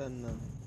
真的。